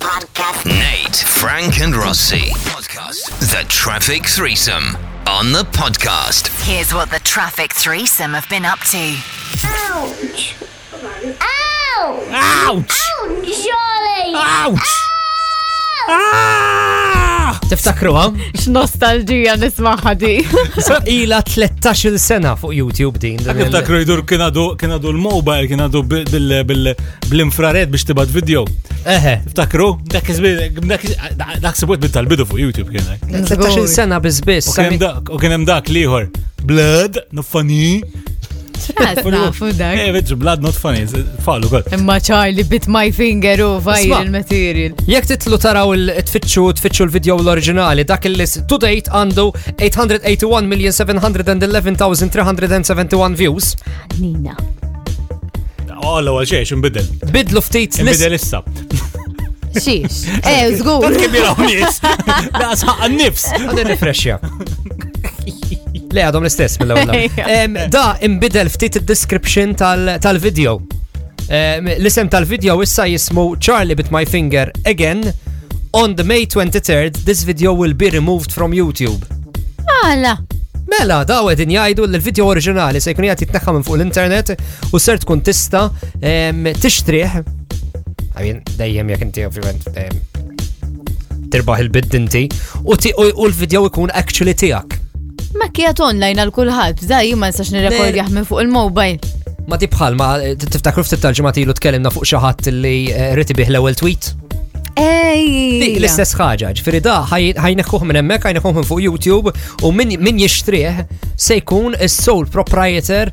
Podcast. Nate, Frank and Rossi. Podcast. The Traffic Threesome on the podcast. Here's what the Traffic Threesome have been up to. Ouch! Ouch! Ouch! Ouch, Charlie! Ouch! Ah! Tiftakruha? X'nostalġija nismaħħa di. So ila 13 sena fuq YouTube din. Dak tiftakru jdur kien għadu l-mobile, kien għadu bil- bil- bil- bl-infrared biex tibad video. Eħe. Ftakru? Dak iżbir, dak sibut bit tal-bidu fuq YouTube kien. 13 sena bizbis. U kien hemm dak liħor. Blood, not funny. Nafu dak. Eh, bitġu, blood not funny, fallu kol. Imma Charlie bit my finger u viral material. Jek titlu taraw il-tfittxu, tfittxu l-video l-oriġinali, dak il-list to date għandu 881,711,371 views. Nina. Oh, l-ewwel xejn x'inbidel. Bidlu ftit Inbidel issa. Xiex. Eh, żgur. Tant kemm jaraw nies. Daqs ħaqqa nifs. Għadin nifrexja. Le għadhom l-istess mill-ewwel. Em, Da imbidel ftit id-description tal- tal-video. Em, L-isem tal-video issa jismu Charlie bit my finger again. On the May 23rd, this video will be removed from YouTube. Għala. Mela, daw edin jajdu li l-video oriġinali se jkun jgħati jitneħħa minn fuq l-internet u ser tkun tista tixtrih għamin dejjem jek inti ovvijament tirbaħ il-bid inti u l-video ikun actually tijak. Ma kiet online għal kulħadd, da jien ma nistax nirrekordjah minn fuq il-mobile. Ma tibħal, ma tiftakru ftit tal-ġimgħa ilu tkellimna fuq xi ħadd li eh, riti bih l-ewwel tweet. Dik l-istess ħaġa, ġifiri da, ħajnekuħ minn emmek, ħajnekuħ minn fuq YouTube, u min jishtriħ se jkun il-sole proprietor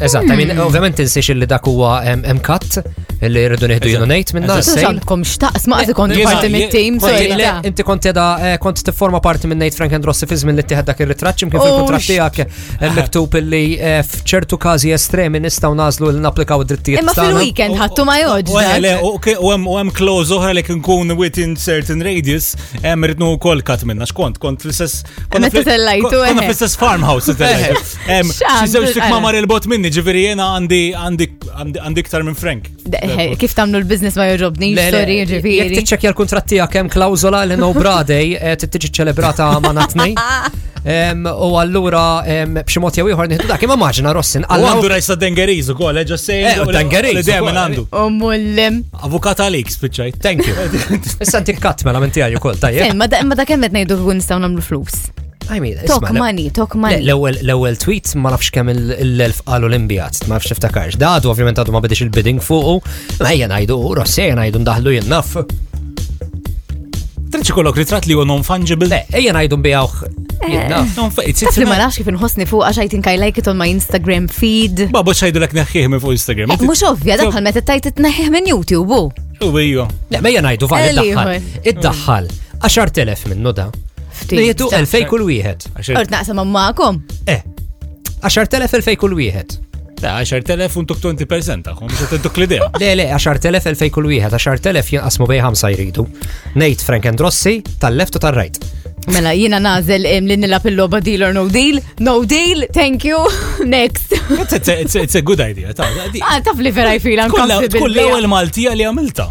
Eżatt, I mean, hmm. ovvjament tinsiex li dak huwa hemm katt li rridu nieħdu jienu ngħid minn dan. Santkom xtaqs ma qed kont parti mit-tim. Inti kont jeda eh, kont tifforma parti minn Nate Frank and Rossi fi żmien li tieħed dak ir-ritratt x'imkien oh, fil-kuntratt tiegħek eh, miktub illi eh, f'ċertu każi estremi nistgħu nażlu li napplikaw id-drittijiet. Imma fil-weekend ħattu ma joġġ. U hemm kloż oħra li kien kun within certain radius hemm ridnu wkoll kat minna x'kont kont fl-istess. Kont fl-istess farmhouse. Xi żewġ tik ma mar il-bot minni, ġifieri jiena għandi għandi iktar minn Frank. Kif tagħmlu l-business ma jorrobni, sorry ġifieri. Jekk tiċċekkja l-kuntratt tiegħek hemm klawżola li no bradej eh, tiġi ċelebrata ma' natni. U allura b'xi mod jew ieħor nieħdu dak imma maġna Rossin. U għandu rajsa Dengeriz ukoll, eh, ġas sejn. Eh, Dengeriz. Li dejjem għandu. U mullim. Avukat għalik spiċċajt. Thank you. Issa ntik kat mela minn tiegħi ukoll tajjeb. Ma da kemm qed ngħidu kun nistgħu nagħmlu flus. I mean, Tok money, tok money. L-ewel tweet ma nafx kemm l-elf għalu l-imbijat, ma nafx iftakarx. Da għadu ovvjament għadu ma bidix il-bidding fuqu, ma ejja najdu, rossi ejja najdu ndaħlu jennaf. Tritx kollok ritrat li hu non-fungible. Le, ejja najdu mbijawħ jennaf. Taf li ma nafx kif nħosni fuq għax għajtin kaj like on my Instagram feed. Babu xajdu l-ek neħħieħ minn fuq Instagram. Mux ovvja, daħħal meta tajt t-neħħieħ minn YouTube. U biju. Le, ma ejja najdu, fal, id-daħħal. Id-daħħal. 10.000 minnu da. Ftit. Jietu 2000 kull wieħed. Ort naqsam magħkom? Eh. 10,000 2000 kull wieħed. La, 10,000 untuk 20% taħħom, biex t-duk l-idea. Le, le, 10,000 elfej kull wieħed, 10,000 jinqasmu bej 5 jridu. Nejt Frank Androssi tal-left u tal-right. Mela, jina nazel eh, li nilab il-loba deal or no deal. No deal, thank you, next. It's a good idea. Ah, taf li vera jfila. Kull l-ewel Maltija li għamilta.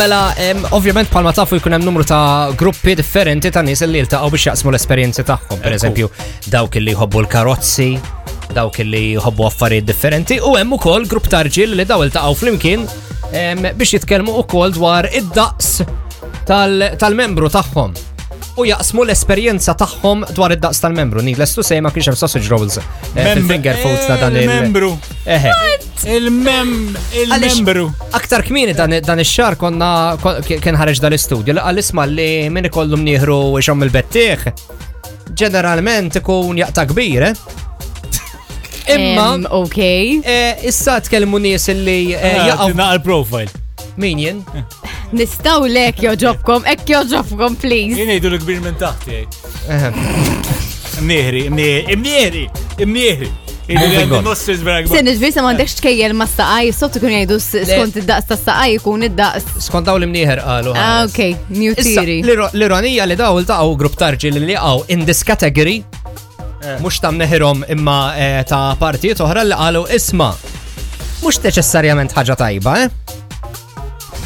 Mela, ovvjament palma tafu jkun hemm numru ta' gruppi differenti ta' nies li jiltaqgħu biex jaqsmu l-esperjenzi tagħhom. Per eżempju, dawk li jħobbu l-karozzi, dawk li jħobbu affarijiet differenti, u hemm ukoll grupp ta' rġiel li daw iltaqgħu flimkien biex jitkellmu ukoll dwar id-daqs tal-membru tagħhom u jaqsmu l-esperjenza tagħhom dwar id-daqs tal-membru. Needless to say ma kienx hemm sausage rolls. Eh, membru. Finger foods ta' dan il-membru. Eħe. Il-membru. Aktar kmini dan ix-xar konna kien ħareġ dal-istudju li għal-isma li min ikollu mnieħru xamm il-bettieħ. Ġeneralment ikun jaqta kbir, eh? Imma. Ok. Eh, issa tkellmu nies li eh, ah, jaqgħu. Naqal profile. Min jien? Nistaw lek joġobkom, ek joġobkom, please. Jien jgħidu l-kbir minn taħt jgħid. Mnieħri, mnieħri, mnieħri. Sen il-visa ma għandekx tkejjel ma staqaj, s-sobt ikun jgħidu skont id-daqs ta' staqaj ikun id-daqs. Skont daw l-imnieħer għalu. Ah, ok, new theory. L-ironija li daw l-taqaw grupp tarġi li għaw in this category Eh. mhux ta' neħirhom imma eh, ta' partijiet oħra li qalu isma' mhux neċessarjament ħaġa tajba, eh?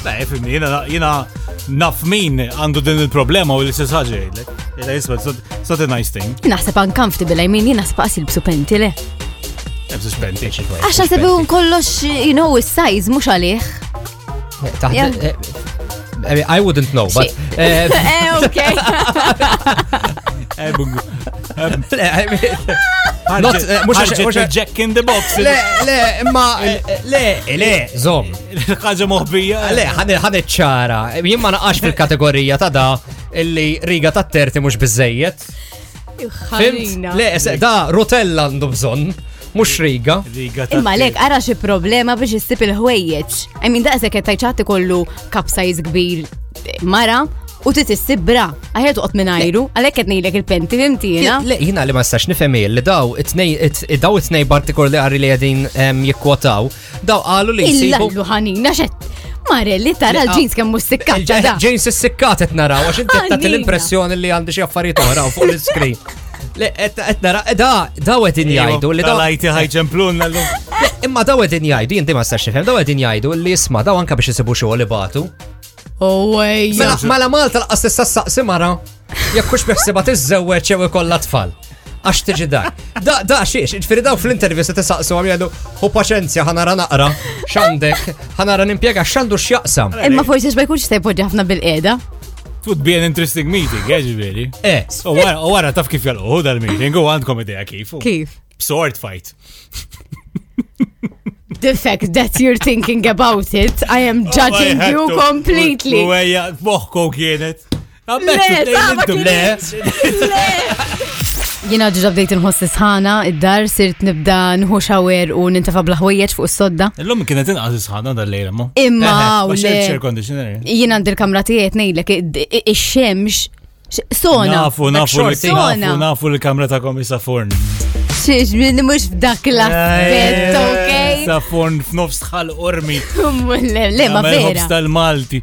Beh, fimni, jina, jina naf min għandu din il-problema u li s ħaġa jgħidlek. Jgħidlek, isma, it's not a nice thing. Naħseb għan kamfti bilaj min jina spaqsi l-bsu penti le. Ebsu spenti. Għax naħseb kollox, you know, is-sajz mux għalih. Eh, eh, I wouldn't know, but. Eh, okay. Jack in the box. Le, le, ma, le, le, zom. Ħaġa moħbija. Le, ħanet ċara. Jien ma naqax fil-kategorija ta' da illi riga ta' terti mux bizzejiet. Ħarina. Le, se- da rotella għandu bżonn, mhux riga. Riga ta' Imma lek, ara xi problema biex issib il-ħwejjeġ. I mean, daqshekk qed tajċati kollu cup size kbir eh, mara u trid issib bra. Aħjar toqgħod minn ajru, għalhekk qed ngħidlek il-penti fimtina. Le, jina li ma stax nifhem hi li daw it-tnej it- daw it-tnej partikolari li qegħdin em, jikkwotaw Daw qalu li jsibu. Illallu ħanina xed. Mare li tara l-ġins kemm mustikkat. Ġins is-sikkat qed naraw għax inti qed l-impressjoni li għandi xi affarijiet oħra fuq l-iskrin. Le, qed nara, eh, da, da qed injajdu li da. Lajti ħajġen plunna l Imma da qed injajdu, jinti ma stax tifhem, da qed injajdu li jisma' daw anke biex isibu xogħol ibatu. Oh, mela, mela Malta l-qas tista' saqsi mara Jekk hux beħsibha tiżżewweġ jew ikollha tfal. Għax tiġi dak. Da, da, xiex, ġifiri daw fl-intervista tisaqsu għam jgħidu, u paċenzja ħanara naqra, xandek, ħanara nimpiega, xandu x'jaqsam. Imma forsi ma jkunx se jpoġġi ħafna bil-qiegħda. Tut be an interesting meeting, eh, ġifieri. Eh. U wara- u wara taf kif jalqu dal-meeting u għandkom idea kif. u- Kif? Sword fight. The fact that you're thinking about it, I am judging Oh, I had you to- completely. U għajja, moħkom kienet. Jina ġiġa bdejt nħoss sħana, id-dar sirt nibda nħu xawer u nintafa blaħwejjeċ fuq s-sodda. Illum kienet inqas sħana dal-lejla ma. Imma u le. Jina għand il-kamra tijet nejlek, ix-xemx, sona. Nafu, nafu, nafu, nafu l-kamra ta' komisa forn. Xiex, minni mux f'dak l-aspet, ok? Sa forn f'nofs tħal ormi. Le, ma vera. Tal-Malti.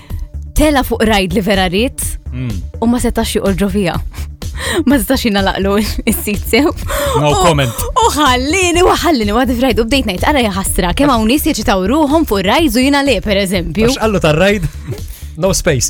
Tela fuq rajd li vera rrit hmm. u ma setax joqorġu fija. Ma setax jina laqlu il-sit sew. No comment. U ħallini, u ħallini, għad f'rajd, u bdejt najt, għara jħasra, kem għaw nis jċitaw ruħom fuq rajd u jina le, per eżempju. Għax għallu tar-rajd, no space.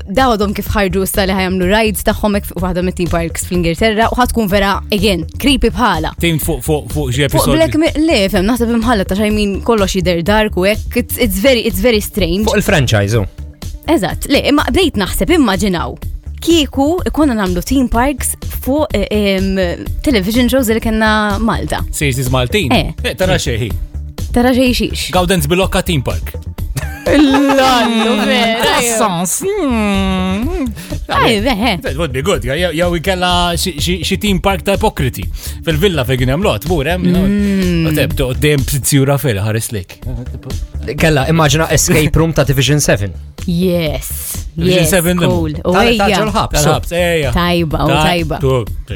da għadhom kif ħarġu sta li ħajamlu rides tagħhom hekk fuq waħda mit-team parks fl-Ingilterra u ħatkun vera again creepy bħala. Tim fuq fuq fuq xi Fuq Black episodju. Mirror, le, fem, naħseb imħalla ta' xajmin kollox jider dark u hekk, it's, it's very, it's very strange. Fuq il-franchise, oh. u. Eżatt, le, imma bdejt naħseb immaġinaw. Kieku ikonna namlu team parks fuq eh, em, television shows li kena Malta. Sejżiż Maltin. Eh. Tara xeħi. Tara xej xiex. Gawdens Bilokka Team Park. L-għallu, vera. Sans. Aj, veħe. That would be good. Jew jew ikella xi- xi xi team park ta' ipokriti. Fil-villa fejn kien hemm lot, mur hemm. Mm. Teb, toqgħod dejjem tsjura fil ħares lejk. Kella, immaġina escape room ta' Division 7. Yes. Vision 7 cool. U ejja. l-ħabs. ħabs ejja. Tajba, u tajba.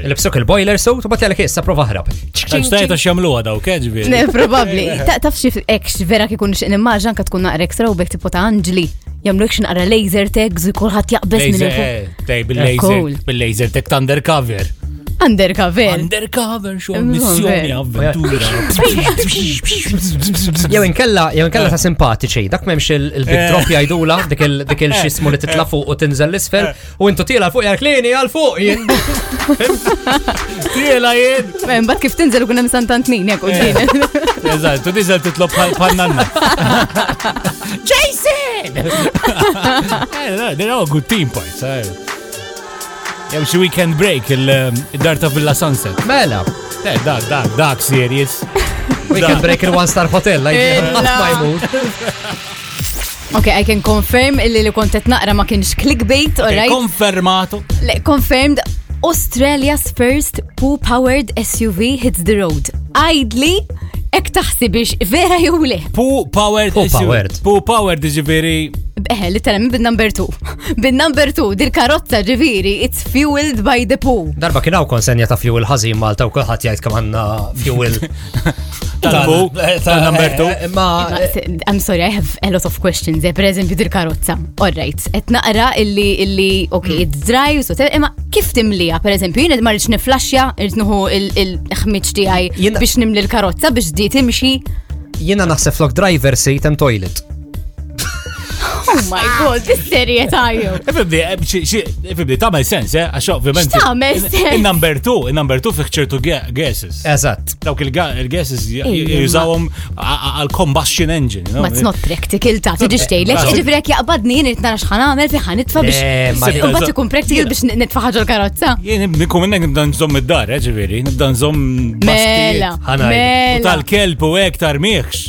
Il-bsuk il-boiler so, tu bat jgħalek jessa prova ħrab. Tajb ta' xamlu għada, u keġbi. Ne, probabli. Taf xif ekx vera kikun xin immaġan ka tkun naqra ekstra u bek tipo ta' anġli. Jamlu ekx naqra laser tags u kolħat jaqbez minn. Laser, eh, bil-laser, eh, bil-laser tag undercover. Undercover. Undercover, xo missjoni avventura. Jew inkella, jew inkella ta' simpatiċi, dak memx il-big drop eh. jajdula, dik il-xismu li titla fuq u tinżel l-isfel, eh. u intu tila fuq jark lini għal fuq jien. Tila jien. Mem, bat kif tinżel kunem santantnin jek u eh. din. Eżat, tu diżel titlob bħal-nanna. Jason! Dina u good team points, Jew xi weekend break il-dar ta' Villa Sunset. Mela. Eh, dak, dak, dak serious. Weekend break il-One Star Hotel, like Ok, I can confirm illi li kontet naqra ma kienx clickbait, alright? Konfermato. Le, confirmed Australia's first poo-powered SUV hits the road. Idly, ek taħsibix vera jew le. Poo-powered SUV. Poo-powered, ġifiri. Eħe, li tal-min bid-number 2. Bin number 2, dil-karozza ġiviri, it's fueled by the poo. Darba kien hawn konsenja ta' fuel ħażin Malta u kulħadd jgħid kemm għandna fuel. Tal-poo, eh, ta' number 2. Eh, ma eh, I'm sorry, I have a lot of questions. Per eżempju, dil-karozza. All right, qed naqra illi illi ok, hmm. it's dry, so imma kif timlija, per eżempju, jien ma rridx niflaxja, rrid nuħu il-ħmiġ tiegħi biex nimli l-karozza biex di timxi. Jiena naħseb flok driver seat and toilet. Oh my god, this serje tajju. Ifibdi, ifibdi, ta' sens, eh? Għax ovvijament. Ta' sens. Il-number two, il-number two fiħ ċertu gases. Eżatt. Dawk il-gases jużawhom għal-combustion engine. Ma it's not practical ta' t tgħidlek, ġifieri jaqbadni jien irid nara x'ħan għamel fi ħan nitfa' biex. Eh, u bat ikun practical biex nitfa' ħaġa l-karozza. Jien nikun minnek nibda nżomm id-dar, eh, ġifieri, nibda nżomm. Mela. Tal-kelb u hekk tarmiħx.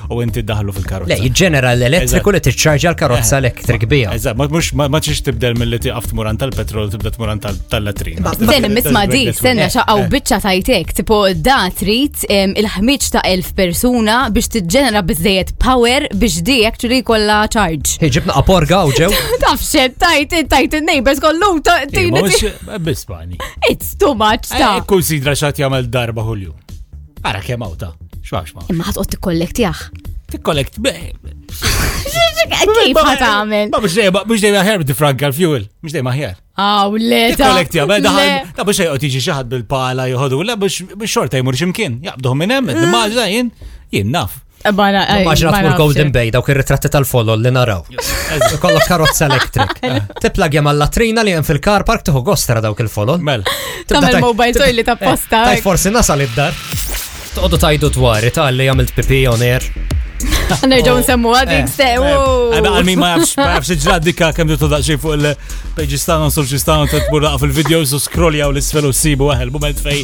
u inti daħlu fil-karozza. Le, ġenera l-elettriku li tiċċarġa l-karozza eh, electric bija. Eżatt, ma mhux ma tix tibdel milli tiqaf tmuran tal-petrol tibda tmuran tal-latrin. Den misma di, senna eh, xaqgħu eh. biċċa tajtek, tipo da trid il-ħmiġ ta' elf persuna biex tiġġenera biżejjed power biex di actually kollha charge. Ġibna aporga u ġew. Tafxet tajt tajt in-neighbors kollu tajt. Bispani. It's too much ta'. Kunsidra xat jagħmel darba ħulju. Ara kemm hawn ta' x'għax ma. Imma ħadd qod tikkollektjah. Tikkollekt Kif ma tagħmel? Ma biex dejjem biex dejjem aħjar tifranka l-fuel, biex dejjem aħjar. Aw le ta. Tikkollektja bel daħal ta' biex jgħod jiġi xi ħadd bil-pala jħodu la biex xorta jmur x'imkien. Jaqbduh minn hemm, immaġina jien jien naf. Eh, barra, eh, Maġra fuq il-Golden Bay, dawk ir-ritratti tal-follol li naraw. Kollok karozza elektrik. Tiplag jam latrina li jem fil-kar park tuħu gostera dawk il-follol. Mel. Tam il-mobile toy li tapposta. Eh, forsi nasal id-dar. Toqdu tajdu dwar, tal li jamilt pipi on air. Nerġaw oh. nsemmu għadik eh, sew. Eh, eh, Għalmi ma jafx, ma jafx ġlad dikka kem du tadaq xej fuq il-pages tana, soċis tana, t-tmur fuq il-videos u scrolljaw l-isfel u s-sibu għahel, moment fej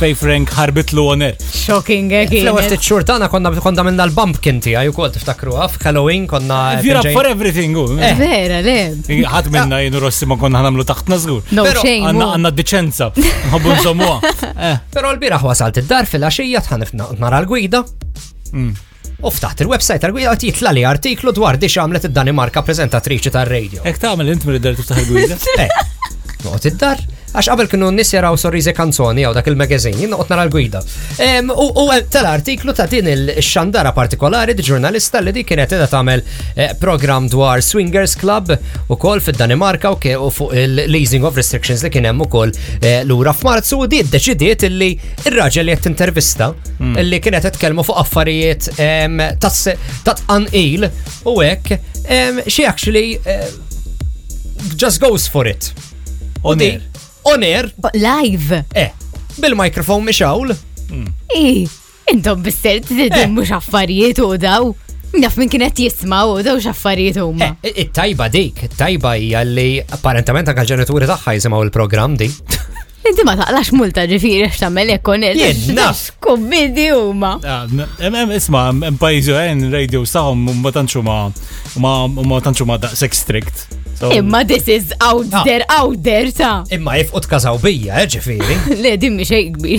fej Frank ħarbitlu oner. Shocking, eh, kien. Fl-ewwel ftit xhur tagħna konna konna minna l-bumpkin tiegħi wkoll tiftakruha f'Halloween konna. Vira for everything. Eh. Vera, le. Ħadd minna jienu rossi ma konna ħanamlu taħtna żgur. No xejn. Għandna diċenza, nħobbu nżommuha. Eh. Però l-bieraħ wasalt id-dar fil-għaxija tħanif nara l-gwida. Mm. U ftaħt il-website tal-gwida jitla li artiklu dwar di xamlet id-Danimarka prezentatriċi tal-radio. Ek tagħmel int mill dar tiftaħ il-gwida? Noqgħod id-dar. Għax qabel kienu nis jaraw sorriżi kanzoni għaw dak il-magazin, jien noqgħod nara l-gwida. U tal-artiklu ta' din il-xandara partikolari di ġurnalista li di kienet edha tagħmel eh, program dwar Swingers Club u kol fid-Danimarka u fuq il-leasing of restrictions li kien hemm ukoll eh, lura f'Marzu u di ddeċidiet illi ir-raġel li qed intervista Hmm. li kienet titkellmu fuq affarijiet ta' tqanqil u hekk xi actually eh, just goes for it. On air. On air. But live. Eh, bil-mikrofon mixawl. Hmm. Eh, intom bissert zidin eh. mhux affarijiet u daw. Naf minn kienet jisma u daw xaffarijiet huma. Eh, it-tajba dik, it-tajba hija li apparentament anke ġenituri tagħha jisimgħu il-programm di. Inti ma taqlax multa ġifiri għax tagħmel hekk O'Neill. Jien naf. Kummidi huma. Ah, hemm isma' hemm pajjiżi hemm radios tagħhom ma tantxu ma ma tantxu ma daqshekk strict. Imma this is out ah. there, out there ta'. Imma jifqu tkażaw bija, eh, ġifieri. Le din mhix ikbi.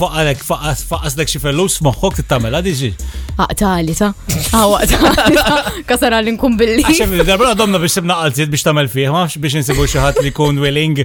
Faqalek faqaslek xi fellus moħħok tittamela diġi. Aqtali ta'. Awa ta' kasara l-inkumbilli. Għaxem, darba domna biex sibna qalziet biex tagħmel fih, biex insibu xi ħadd li jkun willing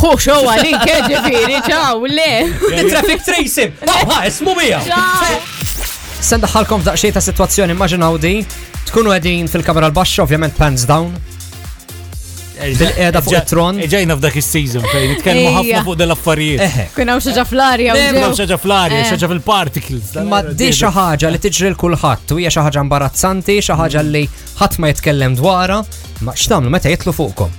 Hu xow għalik, ġifiri, ċaw, le. Traffic tracing, baħħa, ismu bija. Sen daħħalkom f'daqxie ta' situazzjoni, immaġinaw di, tkunu għedin fil-kamera l-baxxa, ovvjament pants down, bil-qeda fuq it-tron. Ġejna f'dak is-season fejn nitkellmu ħafna fuq del affarijiet. Kun hawn xaġa fl-arja. Kun hawn xaġa fl-arja, eh. xaġa fil-particles. Ma di xi ħaġa li tiġri l kulħadd u hija xi ħaġa imbarazzanti, xi ħaġa mm. li ħadd ma jitkellem dwarha, ma x'tagħmlu meta jitlu fuqkom.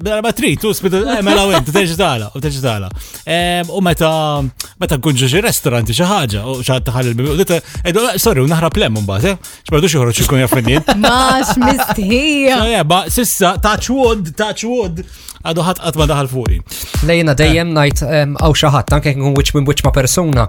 Darba trid, tu spidu, eh, mela u inti teġi tala, u teġi tala. U meta, meta nkun ġuġi restoranti xi ħaġa, u xi ħadd taħal il-bibi, u dita, edu, eh, sorry, u naħra plem mbagħad, eh? X'badu xi ħroġ ikun jaf minni. Max mistħija. Ja, ba, sissa, touch wood, touch wood, għadu ħadd qatt ma daħal fuqi. Lejna dejjem ngħid għaw xi ħadd, anke nkun wiċċ minn wiċċ ma' persuna,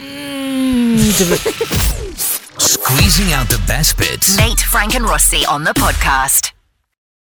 Squeezing out the best bits. Nate, Frank, and Rossi on the podcast.